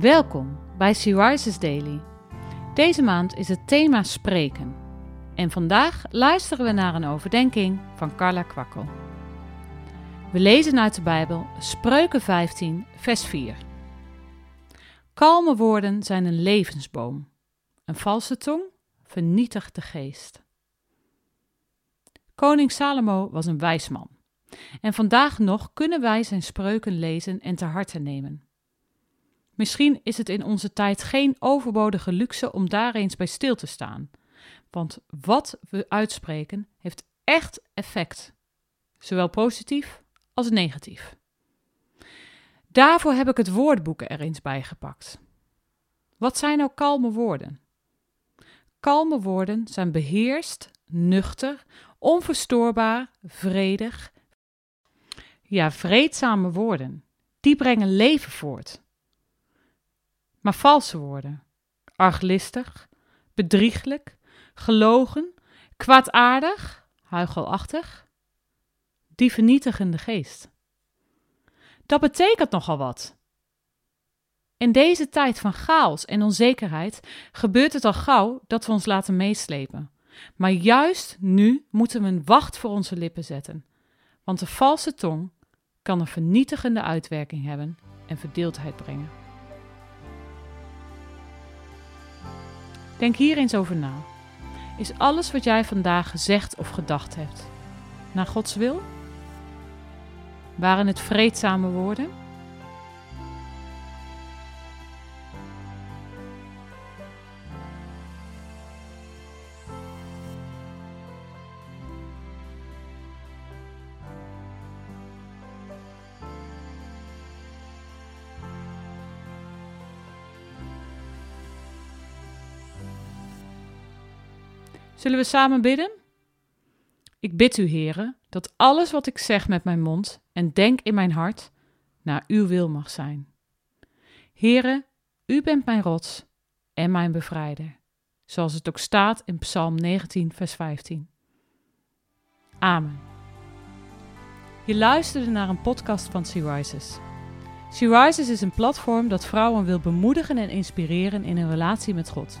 Welkom bij Sea Rises Daily. Deze maand is het thema spreken. En vandaag luisteren we naar een overdenking van Carla Kwakkel. We lezen uit de Bijbel Spreuken 15, vers 4. Kalme woorden zijn een levensboom. Een valse tong vernietigt de geest. Koning Salomo was een wijs man. En vandaag nog kunnen wij zijn spreuken lezen en ter harte nemen. Misschien is het in onze tijd geen overbodige luxe om daar eens bij stil te staan. Want wat we uitspreken heeft echt effect, zowel positief als negatief. Daarvoor heb ik het woordboek er eens bij gepakt. Wat zijn nou kalme woorden? Kalme woorden zijn beheerst, nuchter, onverstoorbaar, vredig. Ja, vreedzame woorden. Die brengen leven voort maar valse woorden. Arglistig, bedrieglijk, gelogen, kwaadaardig, huichelachtig. Die vernietigende geest. Dat betekent nogal wat. In deze tijd van chaos en onzekerheid gebeurt het al gauw dat we ons laten meeslepen. Maar juist nu moeten we een wacht voor onze lippen zetten. Want de valse tong kan een vernietigende uitwerking hebben en verdeeldheid brengen. Denk hier eens over na. Is alles wat jij vandaag gezegd of gedacht hebt naar Gods wil? Waren het vreedzame woorden? Zullen we samen bidden? Ik bid u, heren, dat alles wat ik zeg met mijn mond en denk in mijn hart naar uw wil mag zijn. Heren, u bent mijn rots en mijn bevrijder, zoals het ook staat in Psalm 19, vers 15. Amen. Je luisterde naar een podcast van Sea Rises. Sea Rises is een platform dat vrouwen wil bemoedigen en inspireren in hun relatie met God.